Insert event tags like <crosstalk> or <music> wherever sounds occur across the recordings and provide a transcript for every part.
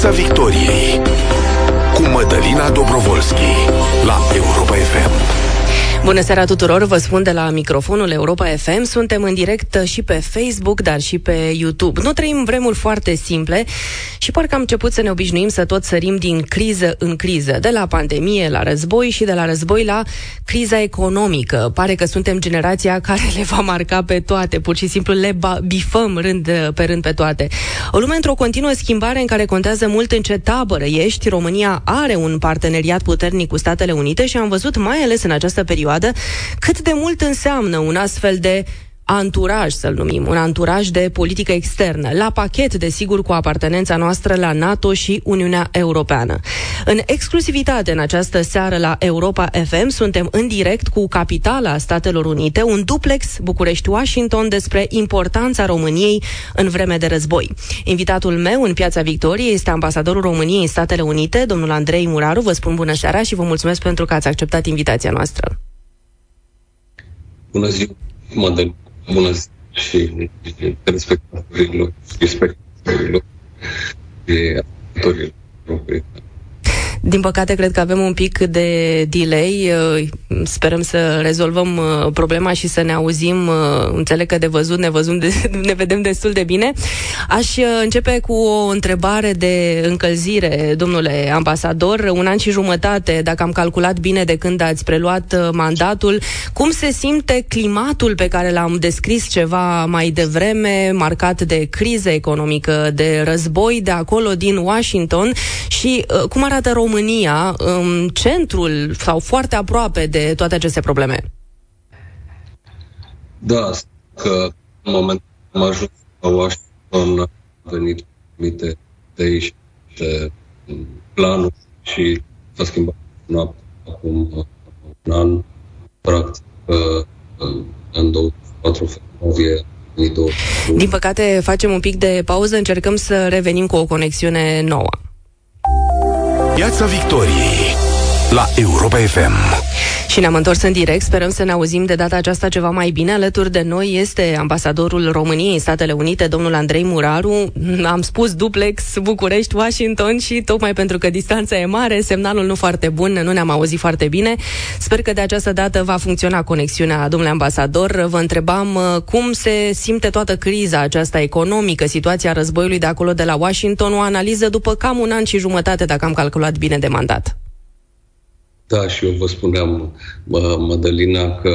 Piața Victoriei cu Mădălina Dobrovolski la Europa FM. Bună seara tuturor, vă spun de la microfonul Europa FM. Suntem în direct și pe Facebook, dar și pe YouTube. Nu trăim vremuri foarte simple și parcă am început să ne obișnuim să tot sărim din criză în criză, de la pandemie la război și de la război la criza economică. Pare că suntem generația care <laughs> le va marca pe toate, pur și simplu le bifăm rând pe rând pe toate. O lume într-o continuă schimbare în care contează mult în ce tabără ești. România are un parteneriat puternic cu Statele Unite și am văzut mai ales în această perioadă perioadă, cât de mult înseamnă un astfel de anturaj, să-l numim, un anturaj de politică externă, la pachet, desigur, cu apartenența noastră la NATO și Uniunea Europeană. În exclusivitate, în această seară la Europa FM, suntem în direct cu capitala Statelor Unite, un duplex București-Washington despre importanța României în vreme de război. Invitatul meu în Piața Victoriei este ambasadorul României în Statele Unite, domnul Andrei Muraru. Vă spun bună seara și vă mulțumesc pentru că ați acceptat invitația noastră. Bună ziua, Madel. Bună ziua și respectatorilor, respectatorilor de actorilor din păcate, cred că avem un pic de delay. Uh, sperăm să rezolvăm uh, problema și să ne auzim. Uh, înțeleg că de văzut ne, văzum de, <laughs> ne vedem destul de bine. Aș începe cu o întrebare de încălzire, domnule ambasador. Un an și jumătate, dacă am calculat bine de când ați preluat mandatul, cum se simte climatul pe care l-am descris ceva mai devreme, marcat de criză economică, de război de acolo din Washington și cum arată România România în centrul sau foarte aproape de toate aceste probleme? Da, că în moment am ajuns la Washington, a venit anumite de de planuri și s-a schimbat noapte acum un an, practic, în 24 februarie din păcate, facem un pic de pauză, încercăm să revenim cu o conexiune nouă. Piața Victoriei la Europa FM. Și ne-am întors în direct, sperăm să ne auzim de data aceasta ceva mai bine. Alături de noi este ambasadorul României în Statele Unite, domnul Andrei Muraru. Am spus duplex București, Washington și tocmai pentru că distanța e mare, semnalul nu foarte bun, nu ne-am auzit foarte bine. Sper că de această dată va funcționa conexiunea, domnule ambasador. Vă întrebam uh, cum se simte toată criza aceasta economică, situația războiului de acolo de la Washington, o analiză după cam un an și jumătate, dacă am calculat bine de mandat. Da, și eu vă spuneam, Mădălina, că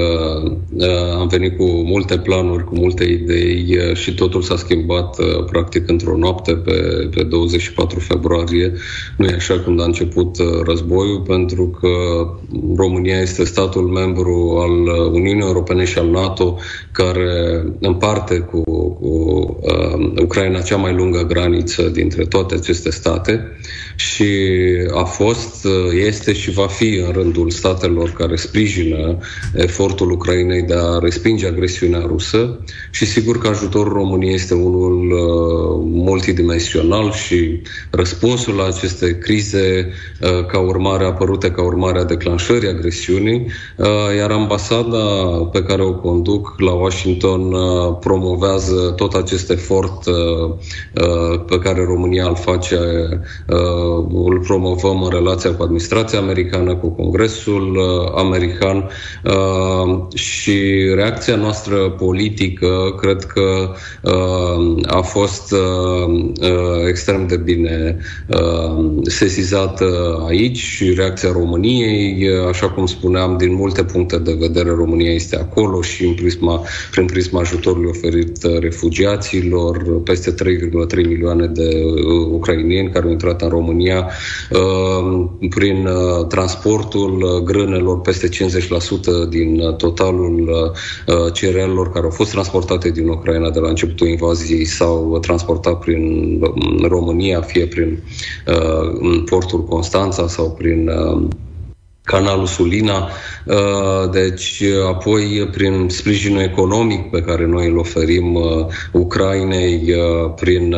am venit cu multe planuri, cu multe idei și totul s-a schimbat practic într-o noapte pe, pe 24 februarie. Nu e așa când a început războiul, pentru că România este statul membru al Uniunii Europene și al NATO care împarte cu, cu uh, Ucraina cea mai lungă graniță dintre toate aceste state și a fost, este și va fi în rândul statelor care sprijină efortul Ucrainei de a respinge agresiunea rusă și sigur că ajutorul României este unul uh, multidimensional și răspunsul la aceste crize uh, ca urmare apărute ca urmare a declanșării agresiunii, uh, iar ambasada pe care o conduc la Washington promovează tot acest efort pe care România îl face, îl promovăm în relația cu administrația americană, cu Congresul uh, American. Uh, și reacția noastră politică cred că uh, a fost extrem de bine sesizată aici și reacția României, așa cum spuneam, din multe puncte de vedere România este acolo și în prisma, prin prisma ajutorului oferit refugiaților, peste 3,3 milioane de ucrainieni care au intrat în România prin transportul totalul uh, grânelor, peste 50% din uh, totalul uh, cerealelor care au fost transportate din Ucraina de la începutul invaziei s-au transportat prin România, fie prin portul Constanța sau prin canalul Sulina, uh, deci apoi prin sprijinul economic pe care noi îl oferim uh, Ucrainei, uh, prin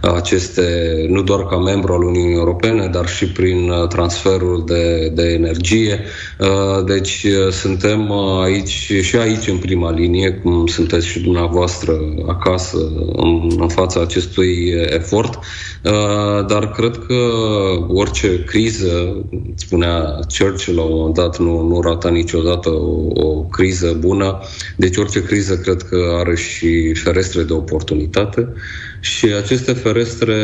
aceste, nu doar ca membru al Uniunii Europene, dar și prin transferul de, de energie. Deci suntem aici și aici în prima linie, cum sunteți și dumneavoastră acasă în, în fața acestui efort, dar cred că orice criză spunea Churchill la un moment dat, nu, nu rata niciodată o, o criză bună. Deci orice criză cred că are și ferestre de oportunitate și aceste ferestre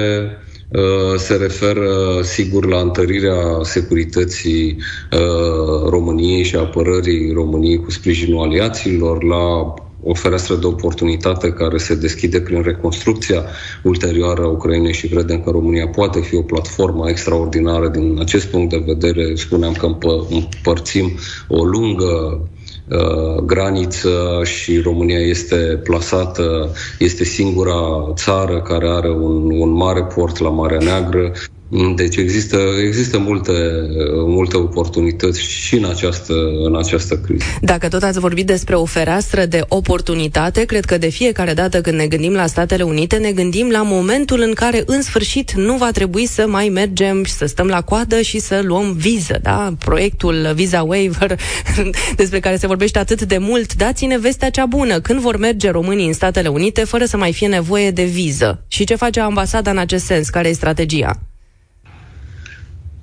uh, se referă sigur la întărirea securității uh, României și apărării României cu sprijinul aliaților, la o fereastră de oportunitate care se deschide prin reconstrucția ulterioară a Ucrainei și credem că România poate fi o platformă extraordinară din acest punct de vedere. Spuneam că împărțim o lungă uh, graniță și România este plasată, este singura țară care are un, un mare port la Marea Neagră Mm, deci există, există multe, multe oportunități și în această, în această criză. Dacă tot ați vorbit despre o fereastră de oportunitate, cred că de fiecare dată când ne gândim la Statele Unite, ne gândim la momentul în care, în sfârșit, nu va trebui să mai mergem și să stăm la coadă și să luăm viză, da? Proiectul Visa Waiver, <laughs> despre care se vorbește atât de mult, dați-ne vestea cea bună. Când vor merge românii în Statele Unite fără să mai fie nevoie de viză? Și ce face ambasada în acest sens? Care e strategia?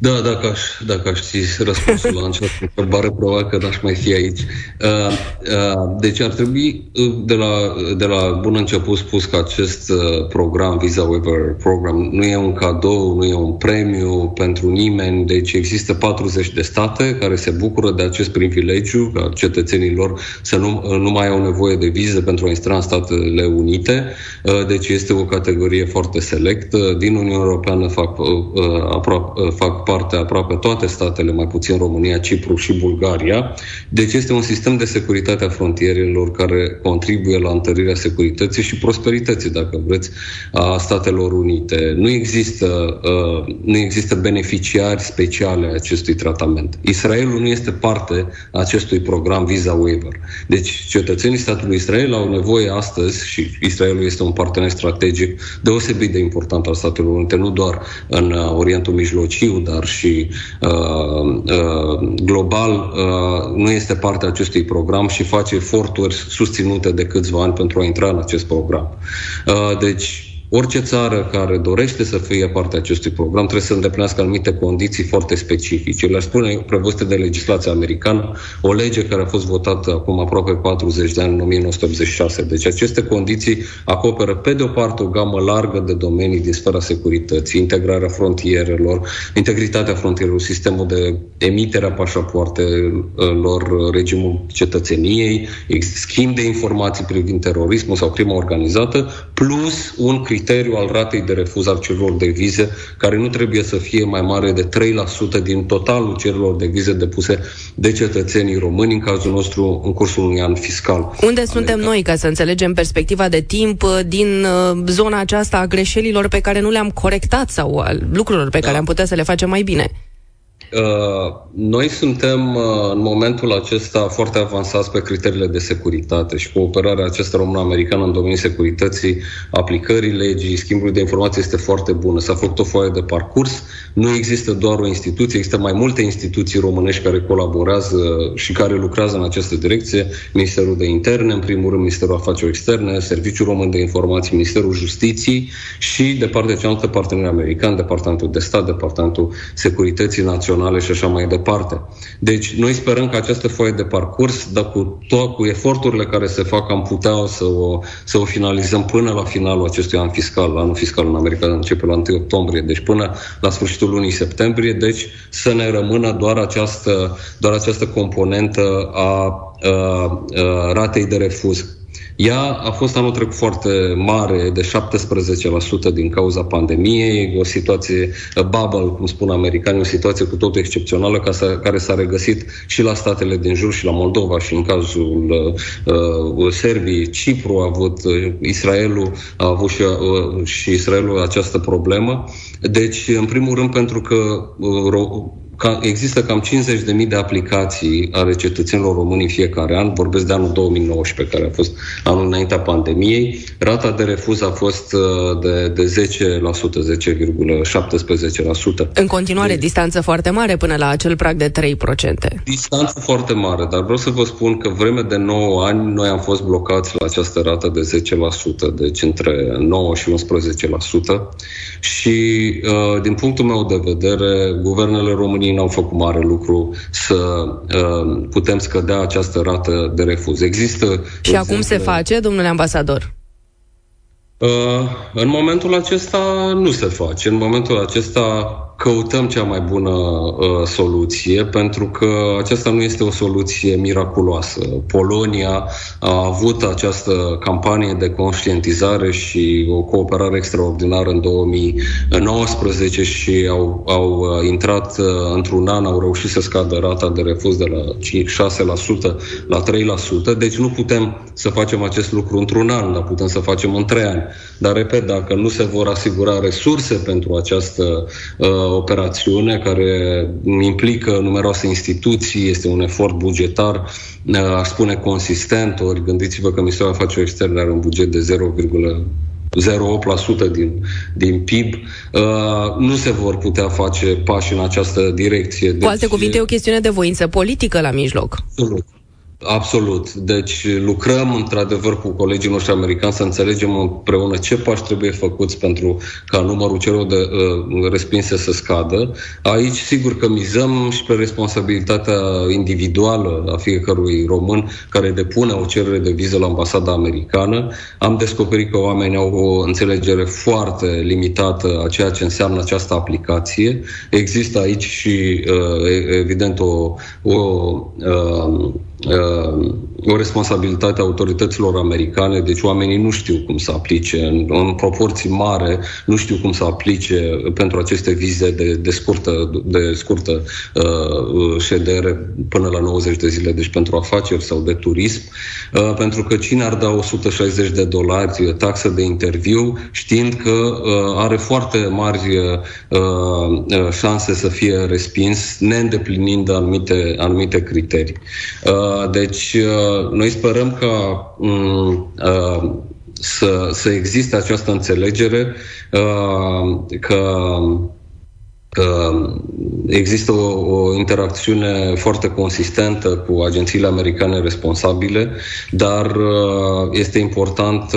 Da, dacă aș, dacă aș ști răspunsul la această <laughs> întrebare, probabil că n-aș mai fi aici. Uh, uh, deci ar trebui uh, de la, de la bun început spus că acest uh, program, Visa Waiver Program, nu e un cadou, nu e un premiu pentru nimeni, deci există 40 de state care se bucură de acest privilegiu ca cetățenilor să nu, uh, nu mai au nevoie de viză pentru a intra în Statele Unite, uh, deci este o categorie foarte selectă. Din Uniunea Europeană fac, uh, aproape, fac parte aproape toate statele, mai puțin România, Cipru și Bulgaria. Deci este un sistem de securitate a frontierelor care contribuie la întărirea securității și prosperității, dacă vreți, a Statelor Unite. Nu există, uh, nu există beneficiari speciale a acestui tratament. Israelul nu este parte a acestui program Visa Waiver. Deci cetățenii statului Israel au nevoie astăzi, și Israelul este un partener strategic deosebit de important al Statelor Unite, nu doar în uh, Orientul Mijlociu, dar dar și uh, uh, global uh, nu este parte a acestui program și face eforturi susținute de câțiva ani pentru a intra în acest program. Uh, deci, Orice țară care dorește să fie parte a acestui program trebuie să îndeplinească anumite condiții foarte specifice. Le-aș spune prevăzute de legislația americană, o lege care a fost votată acum aproape 40 de ani, în 1986. Deci aceste condiții acoperă, pe de o parte, o gamă largă de domenii din sfera securității, integrarea frontierelor, integritatea frontierelor, sistemul de emitere a pașapoartelor, regimul cetățeniei, schimb de informații privind terorismul sau crima organizată, plus un criteriu criteriu al ratei de refuz al cererilor de vize, care nu trebuie să fie mai mare de 3% din totalul cererilor de vize depuse de cetățenii români, în cazul nostru, în cursul unui an fiscal. Unde suntem noi, ca să înțelegem perspectiva de timp uh, din uh, zona aceasta a greșelilor pe care nu le-am corectat sau al lucrurilor pe da. care am putea să le facem mai bine? Uh, noi suntem uh, în momentul acesta foarte avansați pe criteriile de securitate și cooperarea aceasta română-americană în domeniul securității, aplicării legii, schimbului de informații este foarte bună. S-a făcut o foaie de parcurs. Nu există doar o instituție, există mai multe instituții românești care colaborează și care lucrează în această direcție. Ministerul de Interne, în primul rând Ministerul Afaceri Externe, Serviciul Român de Informații, Ministerul Justiției și de partea cealaltă parteneri americani, Departamentul de Stat, Departamentul Securității Naționale naționale și așa mai departe. Deci noi sperăm că această foaie de parcurs, dar cu, to- cu eforturile care se fac, am putea să o, să o finalizăm până la finalul acestui an fiscal. Anul fiscal în America începe la 1 octombrie, deci până la sfârșitul lunii septembrie, deci să ne rămână doar această, doar această componentă a, a, a ratei de refuz ea a fost anul trecut foarte mare, de 17% din cauza pandemiei, o situație bubble, cum spun americanii, o situație cu totul excepțională ca să, care s-a regăsit și la statele din jur și la Moldova și în cazul uh, Serbiei, Cipru a avut, uh, Israelul a avut și, uh, și Israelul această problemă. Deci, în primul rând, pentru că uh, ca, există cam 50.000 de aplicații ale cetățenilor români în fiecare an, vorbesc de anul 2019, care a fost anul înaintea pandemiei, rata de refuz a fost uh, de, de 10%, 10,17%. În continuare, de... distanță foarte mare până la acel prag de 3%. Distanță foarte mare, dar vreau să vă spun că vreme de 9 ani noi am fost blocați la această rată de 10%, deci între 9 și 11%. Și uh, din punctul meu de vedere, guvernele României n-au făcut mare lucru să uh, putem scădea această rată de refuz. Există și exemple... acum se face, domnule ambasador? Uh, în momentul acesta nu se face. În momentul acesta căutăm cea mai bună uh, soluție, pentru că aceasta nu este o soluție miraculoasă. Polonia a avut această campanie de conștientizare și o cooperare extraordinară în 2019 și au, au uh, intrat uh, într-un an, au reușit să scadă rata de refuz de la 6% la 3%, deci nu putem să facem acest lucru într-un an, dar putem să facem în trei ani. Dar, repet, dacă nu se vor asigura resurse pentru această uh, operațiune care implică numeroase instituții, este un efort bugetar, aș spune consistent, ori gândiți-vă că Ministerul Afacerilor Externe are un buget de 0,08% din, din PIB, uh, nu se vor putea face pași în această direcție. Cu alte deci, cuvinte, e o chestiune de voință politică la mijloc. Absolut. Absolut. Deci lucrăm într-adevăr cu colegii noștri americani să înțelegem împreună ce pași trebuie făcuți pentru ca numărul celor de uh, respinse să scadă. Aici sigur că mizăm și pe responsabilitatea individuală a fiecărui român care depune o cerere de viză la ambasada americană. Am descoperit că oamenii au o înțelegere foarte limitată a ceea ce înseamnă această aplicație. Există aici și uh, evident o, o uh, uh, o responsabilitate a autorităților americane, deci oamenii nu știu cum să aplice, în, în proporții mare, nu știu cum să aplice pentru aceste vize de, de scurtă, de scurtă uh, ședere până la 90 de zile, deci pentru afaceri sau de turism, uh, pentru că cine ar da 160 de dolari taxă de interviu, știind că uh, are foarte mari uh, uh, șanse să fie respins, neîndeplinind anumite, anumite criterii. Uh, deci, uh, noi sperăm că mm, uh, să, să existe această înțelegere că că există o, o interacțiune foarte consistentă cu agențiile americane responsabile, dar este important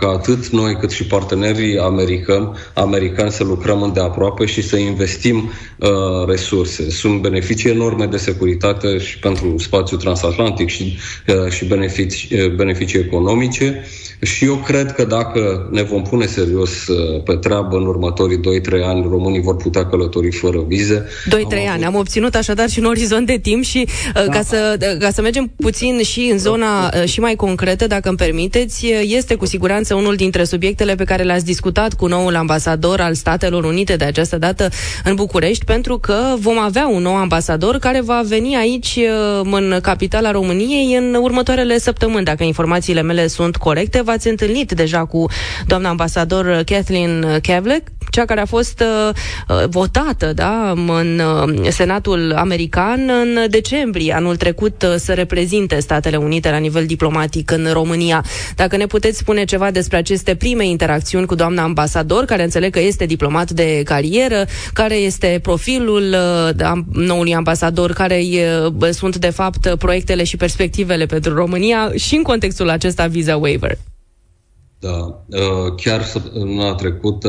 ca atât noi cât și partenerii americani, americani să lucrăm îndeaproape și să investim uh, resurse. Sunt beneficii enorme de securitate și pentru spațiul transatlantic și, uh, și beneficii, uh, beneficii economice și eu cred că dacă ne vom pune serios uh, pe treabă în următorii 2-3 ani, românii vor putea călători fără vize. 2-3 am ani. Am obținut așadar și un orizont de timp și uh, da. ca, să, uh, ca să mergem puțin și în zona și mai concretă, dacă îmi permiteți, este cu siguranță unul dintre subiectele pe care le-ați discutat cu noul ambasador al Statelor Unite de această dată în București, pentru că vom avea un nou ambasador care va veni aici în capitala României în următoarele săptămâni, dacă informațiile mele sunt corecte v-ați întâlnit deja cu doamna ambasador Kathleen Kevlek, cea care a fost uh, uh, votată da, în uh, Senatul American în decembrie anul trecut uh, să reprezinte Statele Unite la nivel diplomatic în România. Dacă ne puteți spune ceva despre aceste prime interacțiuni cu doamna ambasador, care înțeleg că este diplomat de carieră, care este profilul uh, noului ambasador, care uh, sunt de fapt proiectele și perspectivele pentru România și în contextul acesta visa waiver. Da, uh, chiar săptămâna trecută,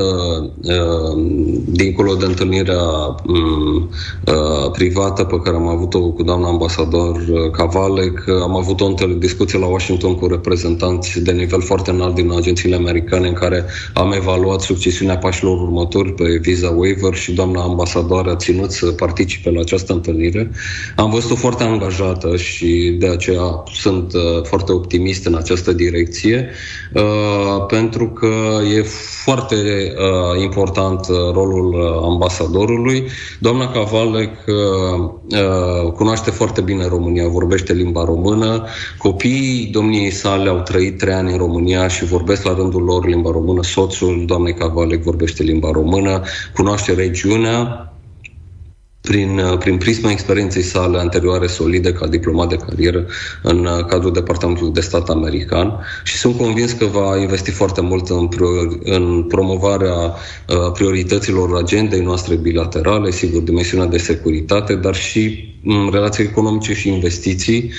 uh, dincolo de întâlnirea mm, uh, privată pe care am avut-o cu doamna ambasador Cavalec, am avut o discuție la Washington cu reprezentanți de nivel foarte înalt din agențiile americane în care am evaluat succesiunea pașilor următori pe visa waiver și doamna ambasadoare a ținut să participe la această întâlnire. Am văzut-o foarte angajată și de aceea sunt foarte optimist în această direcție. Uh, pentru că e foarte uh, important uh, rolul uh, ambasadorului. Doamna Cavalec uh, uh, cunoaște foarte bine România, vorbește limba română. Copiii domniei sale au trăit trei ani în România și vorbesc la rândul lor limba română. Soțul doamnei Cavalec vorbește limba română, cunoaște regiunea prin, uh, prin prisma experienței sale anterioare solide ca diplomat de carieră în uh, cadrul Departamentului de Stat american și sunt convins că va investi foarte mult în, în promovarea uh, priorităților agendei noastre bilaterale, sigur, dimensiunea de securitate, dar și în relații economice și investiții,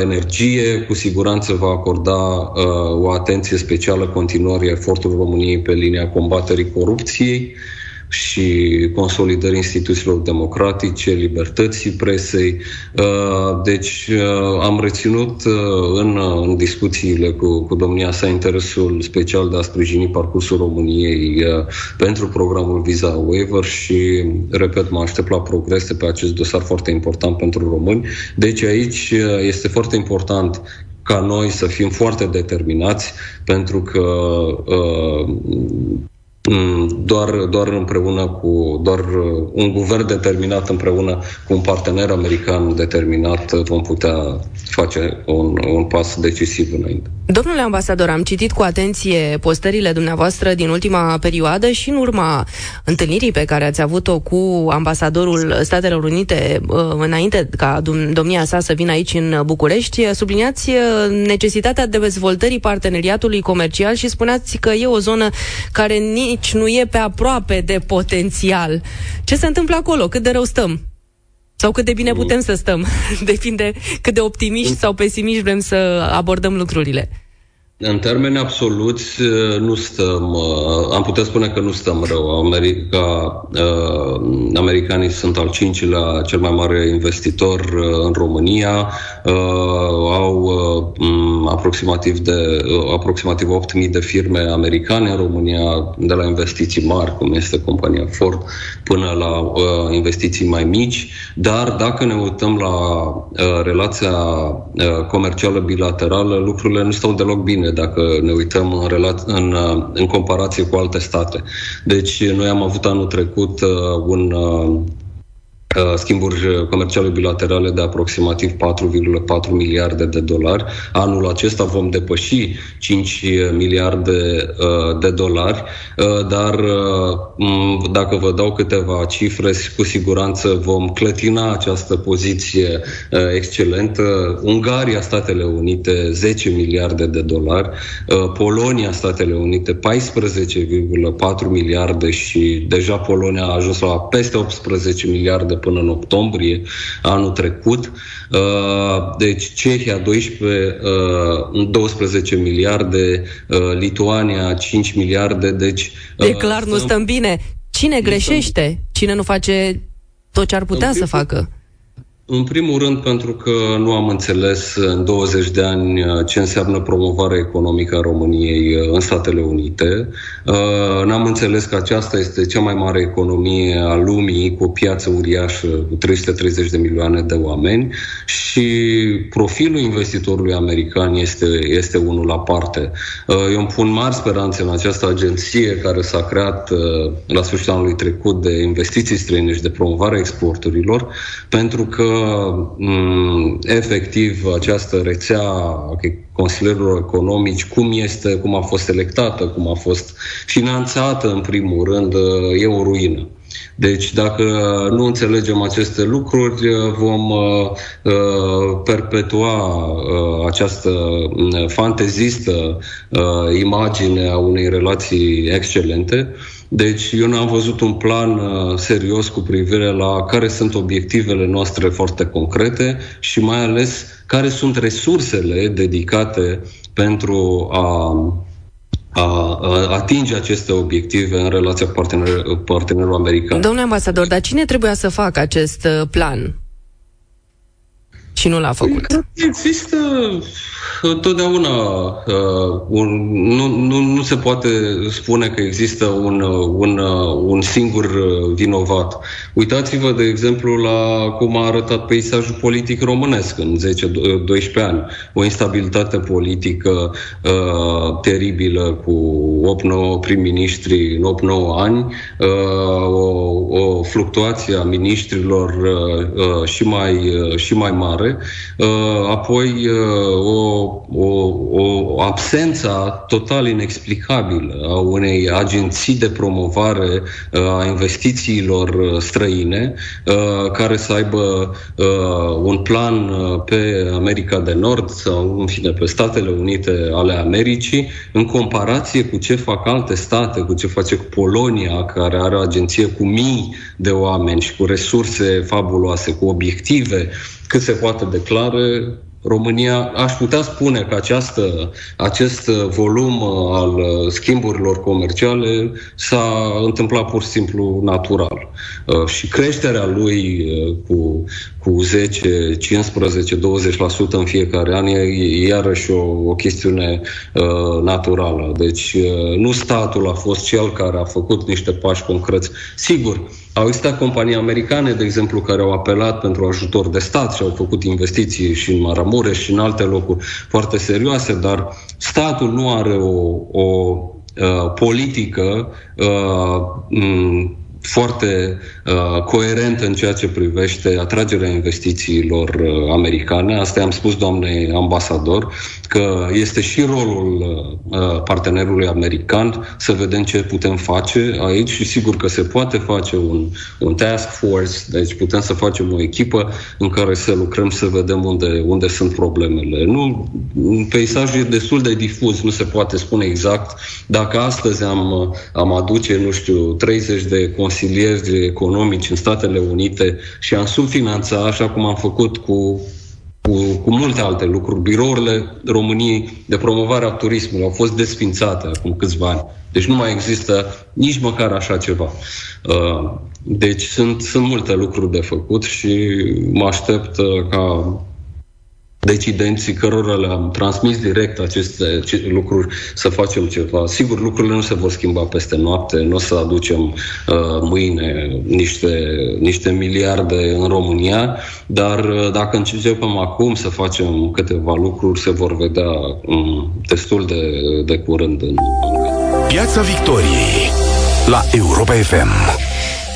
energie, cu siguranță va acorda o atenție specială continuării eforturilor României pe linia combaterii corupției, și consolidării instituțiilor democratice, libertății presei. Uh, deci uh, am reținut uh, în, în discuțiile cu, cu domnia sa interesul special de a sprijini parcursul României pentru programul Visa Waiver și, repet, mă aștept la progrese pe acest dosar foarte important pentru români. Deci aici este foarte important ca noi să fim foarte determinați, pentru că uh, Mm, doar, doar împreună cu doar uh, un guvern determinat împreună cu un partener american determinat vom putea face un, un pas decisiv înainte. Domnule ambasador, am citit cu atenție postările dumneavoastră din ultima perioadă și în urma întâlnirii pe care ați avut-o cu ambasadorul Statelor Unite uh, înainte ca domnia sa să vină aici în București, subliniați uh, necesitatea de dezvoltării parteneriatului comercial și spuneați că e o zonă care nici nu e pe aproape de potențial. Ce se întâmplă acolo? Cât de rău stăm? Sau cât de bine putem să stăm. <laughs> Depinde cât de optimiști sau pesimiști vrem să abordăm lucrurile. În termeni absoluți, uh, nu stăm, uh, am putea spune că nu stăm rău. America, uh, americanii sunt al cincilea cel mai mare investitor în România, au aproximativ, de, aproximativ 8.000 de firme americane în România, de la investiții mari, cum este compania Ford, până la investiții mai mici, dar dacă ne uităm la relația comercială bilaterală, lucrurile nu stau deloc bine dacă ne uităm în, rela- în, în comparație cu alte state. Deci noi am avut anul trecut uh, un uh, Uh, schimburi comerciale bilaterale de aproximativ 4,4 miliarde de dolari. Anul acesta vom depăși 5 miliarde uh, de dolari, uh, dar dacă vă dau câteva cifre, cu siguranță vom clătina această poziție excelentă. Ungaria, Statele Unite, 10 miliarde de dolari, Polonia, Statele Unite, 14,4 miliarde și deja Polonia a ajuns la peste 18 miliarde până în octombrie anul trecut. Uh, deci Cehia 12, 12 uh, miliarde, uh, Lituania 5 miliarde, deci... E clar, nu stăm bine. Cine greșește? Cine nu face tot ce ar putea să facă? În primul rând pentru că nu am înțeles în 20 de ani uh, ce înseamnă promovarea economică a României uh, în Statele Unite. Uh, n-am înțeles că aceasta este cea mai mare economie a lumii cu o piață uriașă cu 330 de milioane de oameni și profilul investitorului american este, este unul aparte. Eu îmi pun mari speranțe în această agenție care s-a creat la sfârșitul anului trecut de investiții străine și de promovare exporturilor, pentru că Mm, efectiv această rețea consilierilor economici, cum este, cum a fost selectată, cum a fost finanțată în primul rând, e o ruină. Deci dacă nu înțelegem aceste lucruri, vom uh, uh perpetua uh, această mm, fantezistă uh, imagine a unei relații excelente. Deci eu nu am văzut un plan uh, serios cu privire la care sunt obiectivele noastre foarte concrete și mai ales care sunt resursele dedicate pentru a a, atinge aceste obiective în relația cu partener, partenerul american. Domnule ambasador, dar cine trebuia să facă acest uh, plan? Și nu l-a făcut. Există întotdeauna uh, un, nu, nu, nu se poate spune că există un, un, un singur vinovat. Uitați-vă, de exemplu, la cum a arătat peisajul politic românesc în 10-12 ani. O instabilitate politică uh, teribilă cu 8-9 prim-ministri în 8-9 ani, o, o fluctuație a ministrilor și mai, și mai mare, apoi o, o, o absență total inexplicabilă a unei agenții de promovare a investițiilor străine care să aibă un plan pe America de Nord sau, în fine, pe Statele Unite ale Americii, în comparație cu ce fac alte state, cu ce face Polonia, care are o agenție cu mii de oameni și cu resurse fabuloase, cu obiective cât se poate declare, România, aș putea spune că această, acest volum al schimburilor comerciale s-a întâmplat pur și simplu natural. Uh, și creșterea lui uh, cu, cu 10, 15, 20% în fiecare an e iarăși o, o chestiune uh, naturală. Deci uh, nu statul a fost cel care a făcut niște pași concreți. Sigur, au existat companii americane, de exemplu, care au apelat pentru ajutor de stat și au făcut investiții și în Maramureș și în alte locuri foarte serioase, dar statul nu are o, o uh, politică uh, foarte uh, coerent în ceea ce privește atragerea investițiilor uh, americane. Asta am spus doamnei ambasador, că este și rolul uh, partenerului american să vedem ce putem face aici și sigur că se poate face un, un task force, deci putem să facem o echipă în care să lucrăm să vedem unde, unde sunt problemele. Nu, peisajul e destul de difuz, nu se poate spune exact. Dacă astăzi am, am aduce, nu știu, 30 de consilieri economici în Statele Unite și am subfinanța, așa cum am făcut cu cu, cu multe alte lucruri. Birourile României de promovare a turismului au fost desfințate acum câțiva ani. Deci nu mai există nici măcar așa ceva. Uh, deci sunt, sunt multe lucruri de făcut și mă aștept uh, ca decidenții cărora le-am transmis direct aceste lucruri să facem ceva. Sigur, lucrurile nu se vor schimba peste noapte, nu o să aducem uh, mâine niște, niște miliarde în România, dar uh, dacă începem acum să facem câteva lucruri, se vor vedea um, destul de, de curând în Piața Victoriei la Europa FM.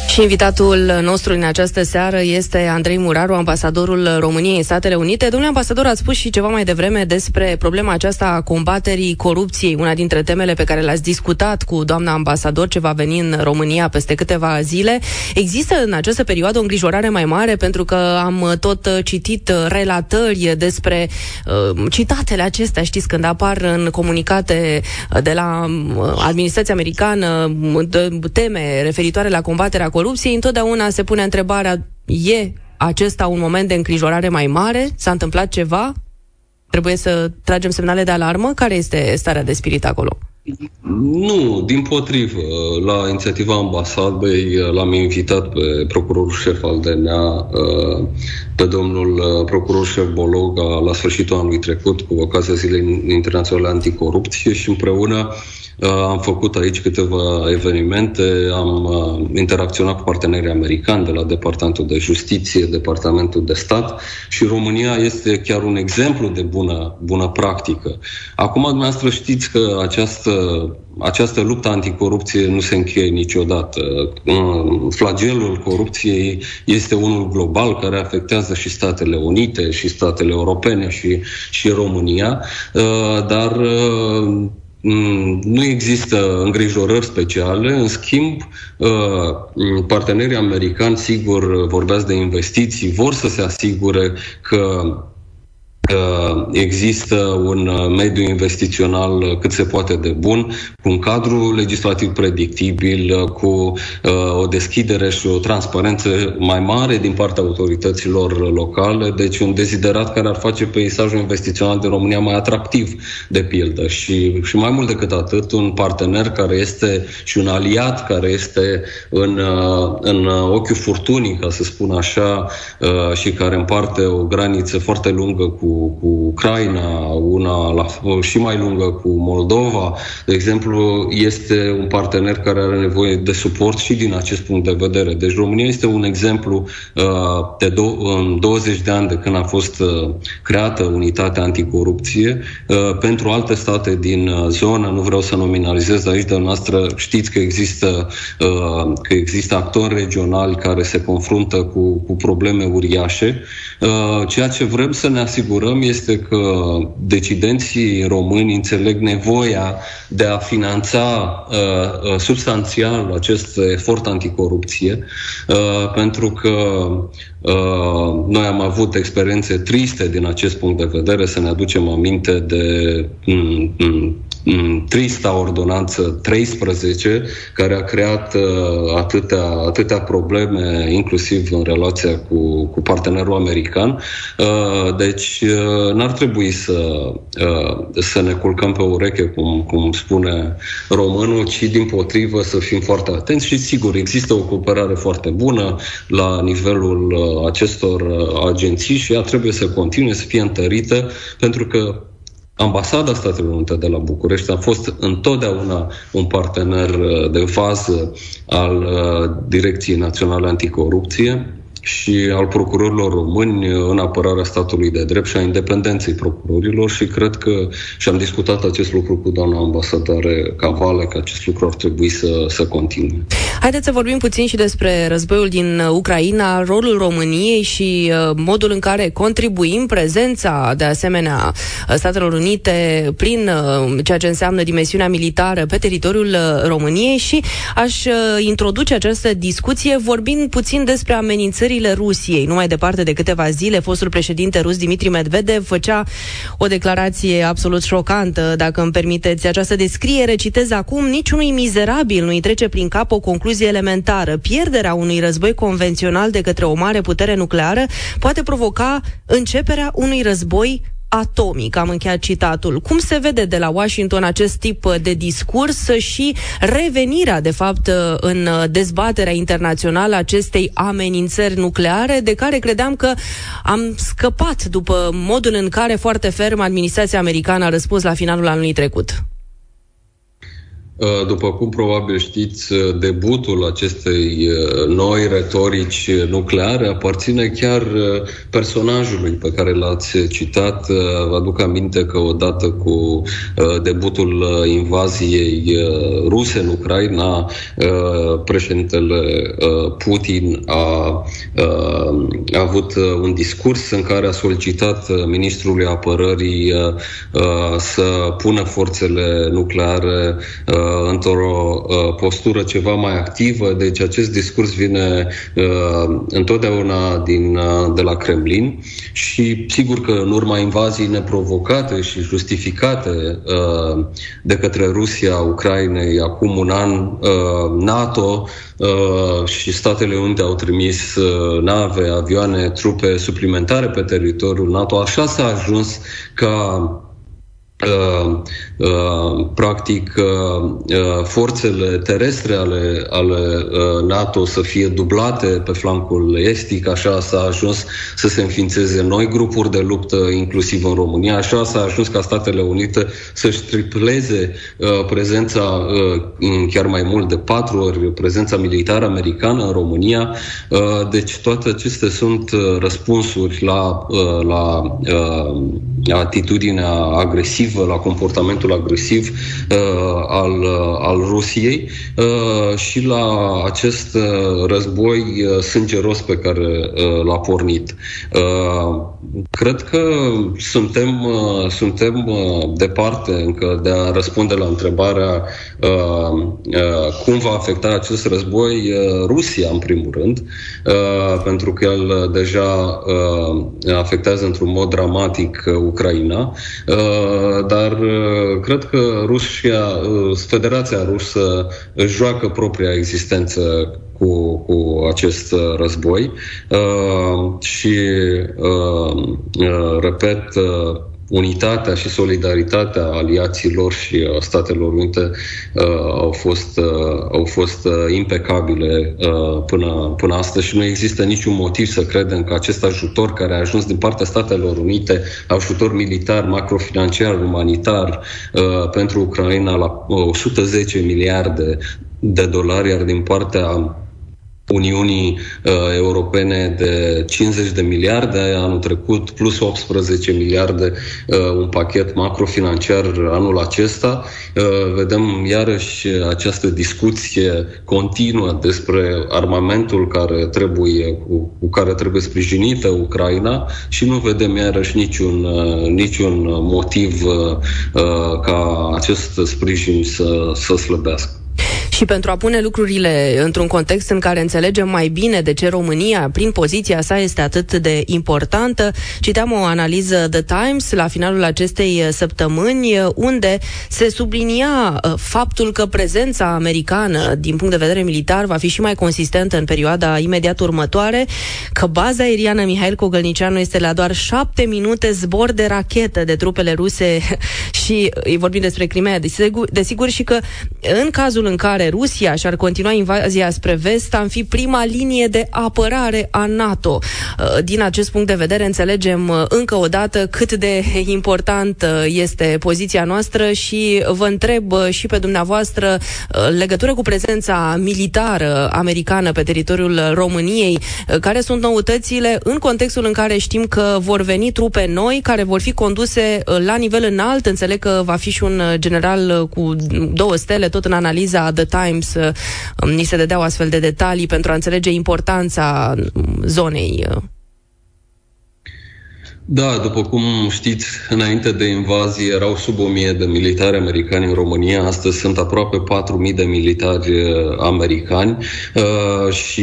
Și invitatul nostru în această seară este Andrei Muraru, ambasadorul României în Statele Unite. Domnule ambasador, ați spus și ceva mai devreme despre problema aceasta a combaterii corupției, una dintre temele pe care le-ați discutat cu doamna ambasador ce va veni în România peste câteva zile. Există în această perioadă o îngrijorare mai mare pentru că am tot citit relatări despre uh, citatele acestea, știți, când apar în comunicate de la uh, administrația americană teme referitoare la combaterea corupției, întotdeauna se pune întrebarea, e acesta un moment de îngrijorare mai mare? S-a întâmplat ceva? Trebuie să tragem semnale de alarmă? Care este starea de spirit acolo? Nu, din potrivă. La inițiativa ambasadei l-am invitat pe procurorul șef al DNA, pe domnul procuror șef Bologa, la sfârșitul anului trecut, cu ocazia Zilei Internaționale Anticorupție și împreună Uh, am făcut aici câteva evenimente, am uh, interacționat cu partenerii americani de la Departamentul de Justiție, Departamentul de Stat și România este chiar un exemplu de bună, bună practică. Acum, dumneavoastră știți că această, această luptă anticorupție nu se încheie niciodată. Uh, flagelul corupției este unul global care afectează și Statele Unite, și statele europene, și, și România, dar Mm, nu există îngrijorări speciale, în schimb, uh, partenerii americani, sigur, vorbeați de investiții, vor să se asigure că există un uh, mediu investițional uh, cât se poate de bun, cu un cadru legislativ predictibil, uh, cu o deschidere și o transparență mai mare din partea autorităților locale, deci un deziderat care ar face peisajul investițional din România mai atractiv, de pildă. Și, și mai mult decât atât, un partener care este și un aliat care este în, în ochiul furtunii, ca să spun așa, și care împarte o graniță foarte lungă cu cu Ucraina, una la, și mai lungă cu Moldova, de exemplu, este un partener care are nevoie de suport și din acest punct de vedere. Deci România este un exemplu uh, de do- în 20 de ani de când a fost uh, creată unitatea anticorupție uh, pentru alte state din uh, zonă, nu vreau să nominalizez aici, dar noastră știți că există, uh, că există actori regionali care se confruntă cu, cu probleme uriașe. Uh, ceea ce vrem să ne asigurăm este că decidenții români înțeleg nevoia de a finanța uh, uh, substanțial acest efort anticorupție, uh, pentru că uh, noi am avut experiențe triste din acest punct de vedere, să ne aducem aminte de mm, mm, trista ordonanță 13, care a creat uh, atâtea, atâtea probleme, inclusiv în relația cu, cu partenerul american. Uh, deci uh, n-ar trebui să, să ne culcăm pe ureche, cum, cum spune românul, ci din potrivă să fim foarte atenți și sigur există o cooperare foarte bună la nivelul acestor agenții și ea trebuie să continue să fie întărită pentru că Ambasada Statelor Unite de la București a fost întotdeauna un partener uh, de fază al uh, Direcției Naționale Anticorupție și al procurorilor români în apărarea statului de drept și a independenței procurorilor și cred că și am discutat acest lucru cu doamna ambasadare Cavale, că acest lucru ar trebui să, să continue. Haideți să vorbim puțin și despre războiul din Ucraina, rolul României și uh, modul în care contribuim prezența, de asemenea, Statelor Unite prin uh, ceea ce înseamnă dimensiunea militară pe teritoriul uh, României și aș introduce această discuție vorbind puțin despre amenințări amenințările Rusiei. Nu mai departe de câteva zile, fostul președinte rus Dimitri Medvedev făcea o declarație absolut șocantă, dacă îmi permiteți această descriere, citez acum, niciunui mizerabil nu-i trece prin cap o concluzie elementară. Pierderea unui război convențional de către o mare putere nucleară poate provoca începerea unui război atomic, am încheiat citatul. Cum se vede de la Washington acest tip uh, de discurs și revenirea, de fapt, uh, în uh, dezbaterea internațională acestei amenințări nucleare, de care credeam că am scăpat după modul în care foarte ferm administrația americană a răspuns la finalul anului trecut? Uh, după cum probabil știți, uh, debutul acestei uh, noi retorici nucleare aparține chiar personajului pe care l-ați citat. Vă aduc aminte că odată cu debutul invaziei ruse în Ucraina, președintele Putin a, a avut un discurs în care a solicitat ministrului apărării să pună forțele nucleare într-o uh, postură ceva mai activă, deci acest discurs vine uh, întotdeauna din, uh, de la Kremlin și sigur că în urma invaziei neprovocate și justificate de către Rusia, Ucrainei, acum un an, NATO și Statele Unite au trimis nave, avioane, trupe suplimentare pe teritoriul NATO. Așa s-a ajuns ca Uh, uh, practic uh, uh, forțele terestre ale, ale uh, NATO să fie dublate pe flancul estic, așa s-a ajuns să se înființeze noi grupuri de luptă, inclusiv în România, așa s-a ajuns ca Statele Unite să-și tripleze uh, prezența uh, chiar mai mult de patru ori prezența militară americană în România. Uh, deci toate acestea sunt uh, răspunsuri la, uh, la uh, atitudinea agresivă agresiv, la comportamentul agresiv uh, al, uh, al Rusiei uh, și la acest uh, război uh, sângeros pe care uh, l-a pornit. Uh, cred că suntem, uh, suntem uh, departe încă de a răspunde la întrebarea uh, uh, cum va afecta acest război uh, Rusia, în primul rând, uh, pentru că el deja uh, afectează într-un mod dramatic uh, Ucraina. Uh, dar uh, cred că Rusia, uh, Federația Rusă își joacă propria existență cu, cu acest uh, război. Și, repet, unitatea și solidaritatea aliaților și a Statelor Unite uh, au fost, uh, au fost uh, impecabile uh, până, până astăzi. Și nu există niciun motiv să credem că acest ajutor care a ajuns din partea Statelor Unite, ajutor militar, macrofinanciar, umanitar uh, pentru Ucraina la 110 miliarde de dolari, iar din partea Uniunii uh, Europene de 50 de miliarde anul trecut, plus 18 miliarde uh, un pachet macrofinanciar anul acesta. Uh, vedem iarăși această discuție continuă despre armamentul care trebuie, cu, cu care trebuie sprijinită Ucraina și nu vedem iarăși niciun, uh, niciun motiv uh, uh, ca acest sprijin să, să slăbească. Și pentru a pune lucrurile într-un context în care înțelegem mai bine de ce România, prin poziția sa, este atât de importantă, citeam o analiză The Times la finalul acestei săptămâni, unde se sublinia uh, faptul că prezența americană, din punct de vedere militar, va fi și mai consistentă în perioada imediat următoare, că baza aeriană Mihail Cogălnicianu este la doar șapte minute zbor de rachetă de trupele ruse <laughs> și îi vorbim despre Crimea, desigur, desigur și că în cazul în care Rusia și-ar continua invazia spre vest, am fi prima linie de apărare a NATO. Uh, din acest punct de vedere, înțelegem uh, încă o dată cât de <laughs> important este poziția noastră și vă întreb uh, și pe dumneavoastră legătură cu prezența militară americană pe teritoriul României, care sunt noutățile în contextul în care știm că vor veni trupe noi care vor fi conduse la nivel înalt. Înțeleg că va fi și un general cu două stele tot în analiza The Times uh, ni se dădeau astfel de detalii pentru a înțelege importanța zonei uh, da, după cum știți, înainte de invazie erau sub 1000 de militari americani în România, astăzi sunt aproape 4000 de militari uh, americani uh, și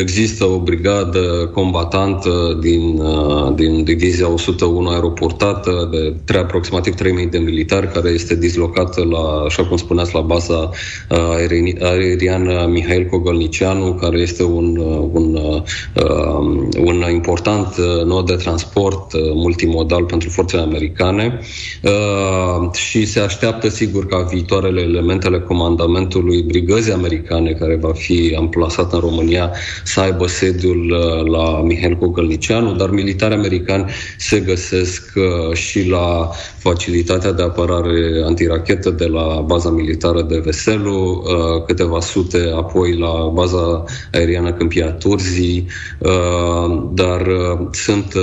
există o brigadă combatantă din, uh, din divizia 101 aeroportată de tre- aproximativ 3000 de militari care este dislocată la, așa cum spuneați, la baza uh, aeriană Mihail Cogolnicianu, care este un, uh, un, uh, un important nod de transport multimodal pentru forțele americane. Uh, și se așteaptă sigur ca viitoarele elementele comandamentului brigăzii americane care va fi amplasat în România să aibă sediul uh, la Mihail Cogălnicianu, dar militari americani se găsesc uh, și la facilitatea de apărare antirachetă de la baza militară de Veselu, câteva sute apoi la baza aeriană Câmpia Turzii, dar sunt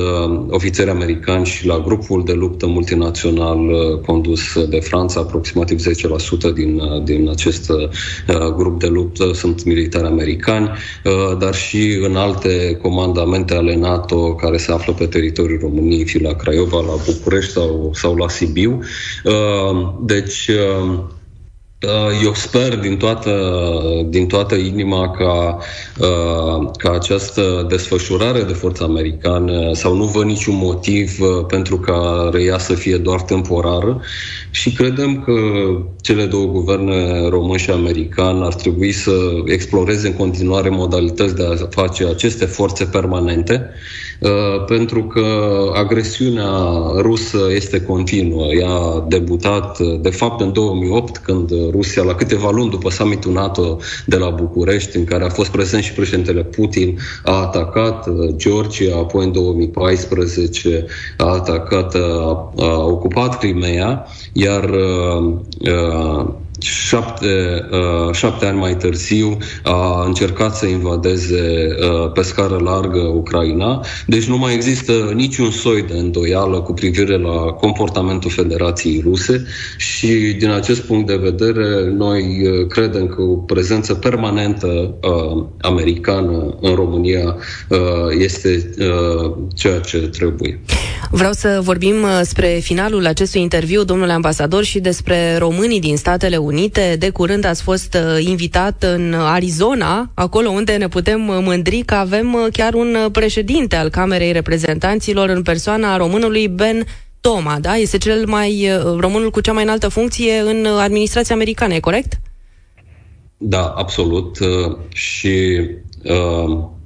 ofițeri americani și la grupul de luptă multinațional uh, condus de Franța, aproximativ 10% din, uh, din acest uh, grup de luptă sunt militari americani, dar și în alte comandamente ale NATO care se află pe teritoriul României, fie la Craiova, la București sau, sau la Sibiu. Deci, Uh, eu sper din toată, din toată inima ca, uh, ca această desfășurare de forță americană sau nu văd niciun motiv uh, pentru ca ea să fie doar temporară. Și credem că cele două guverne român și american ar trebui să exploreze în continuare modalități de a face aceste forțe permanente. Uh, pentru că agresiunea rusă este continuă. Ea a debutat, uh, de fapt, în 2008, când Rusia, la câteva luni după summitul NATO de la București, în care a fost prezent și președintele Putin, a atacat uh, Georgia, apoi în 2014 a atacat, a, a ocupat Crimea, iar uh, șapte, uh, șapte ani mai târziu a încercat să invadeze uh, pe scară largă Ucraina. Deci nu mai există niciun soi de îndoială cu privire la comportamentul Federației Ruse și din acest punct de vedere noi uh, credem că o prezență permanentă uh, americană în România uh, este uh, ceea ce trebuie. Vreau să vorbim uh, spre finalul acestui interviu, domnule ambasador, și despre românii din Statele Unite. De curând ați fost uh, invitat în Arizona, acolo unde ne putem uh, mândri că avem chiar un președinte al Camerei Reprezentanților în persoana românului Ben Toma, da? Este cel mai românul cu cea mai înaltă funcție în administrația americană, e corect? Da, absolut. Și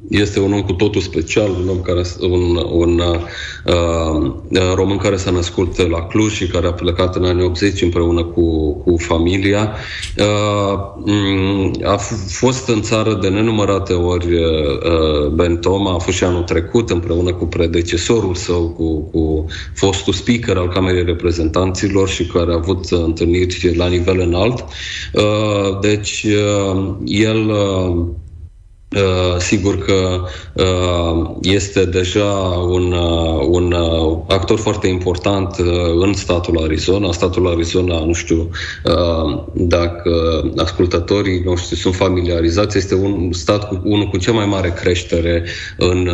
este un om cu totul special, un om care, un, un uh, uh, român care s-a născut la Cluj și care a plecat în anii 80 împreună cu, cu familia. Uh, mm, a fost în țară de nenumărate ori uh, Ben Toma, a fost și anul trecut împreună cu predecesorul său, cu, cu fostul speaker al Camerei Reprezentanților și care a avut întâlniri la nivel înalt. Uh, deci uh, el uh, Uh, sigur că uh, este deja un, uh, un uh, actor foarte important uh, în statul Arizona. Statul Arizona, nu știu uh, dacă ascultătorii noștri sunt familiarizați, este un stat cu unul cu cea mai mare creștere în,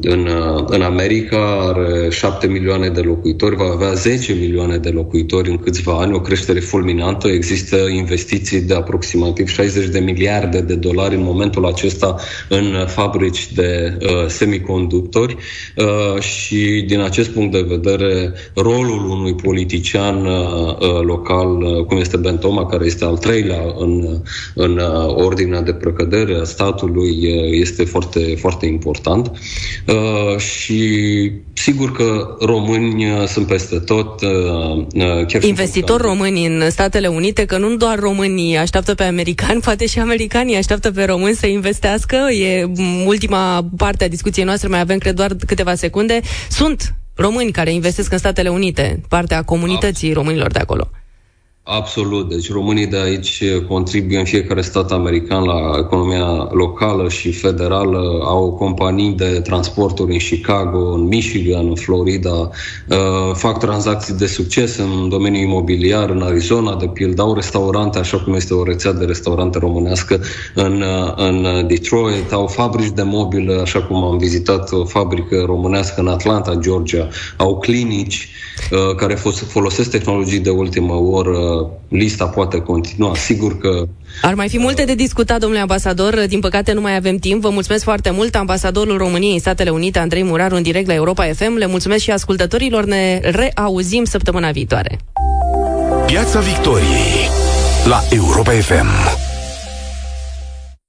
în, în America, are 7 milioane de locuitori, va avea 10 milioane de locuitori în câțiva ani, o creștere fulminantă. Există investiții de aproximativ 60 de miliarde de dolari dolari în momentul acesta în fabrici de uh, semiconductori uh, și din acest punct de vedere rolul unui politician uh, uh local, uh, cum este Bentoma, care este al treilea în, în uh, ordinea de precădere a statului, uh, este foarte, foarte important. Uh, și sigur că români uh, sunt peste tot. Uh, chiar Investitori români în Statele Unite, că nu doar românii așteaptă pe americani, <laughs> poate și americanii așteaptă așteaptă pe români să investească. E ultima parte a discuției noastre, mai avem, cred, doar câteva secunde. Sunt români care investesc în Statele Unite, partea comunității românilor de acolo. Absolut. Deci românii de aici contribuie în fiecare stat american la economia locală și federală. Au companii de transporturi în Chicago, în Michigan, în Florida. Uh, fac tranzacții de succes în domeniul imobiliar, în Arizona, de pildă. Au restaurante, așa cum este o rețea de restaurante românească în, uh, în Detroit. Au fabrici de mobil, așa cum am vizitat o fabrică românească în Atlanta, Georgia. Au clinici uh, care folosesc tehnologii de ultimă oră lista poate continua. Sigur că... Ar mai fi multe de discutat, domnule ambasador. Din păcate nu mai avem timp. Vă mulțumesc foarte mult. Ambasadorul României în Statele Unite, Andrei Muraru, în direct la Europa FM. Le mulțumesc și ascultătorilor. Ne reauzim săptămâna viitoare. Piața Victoriei la Europa FM.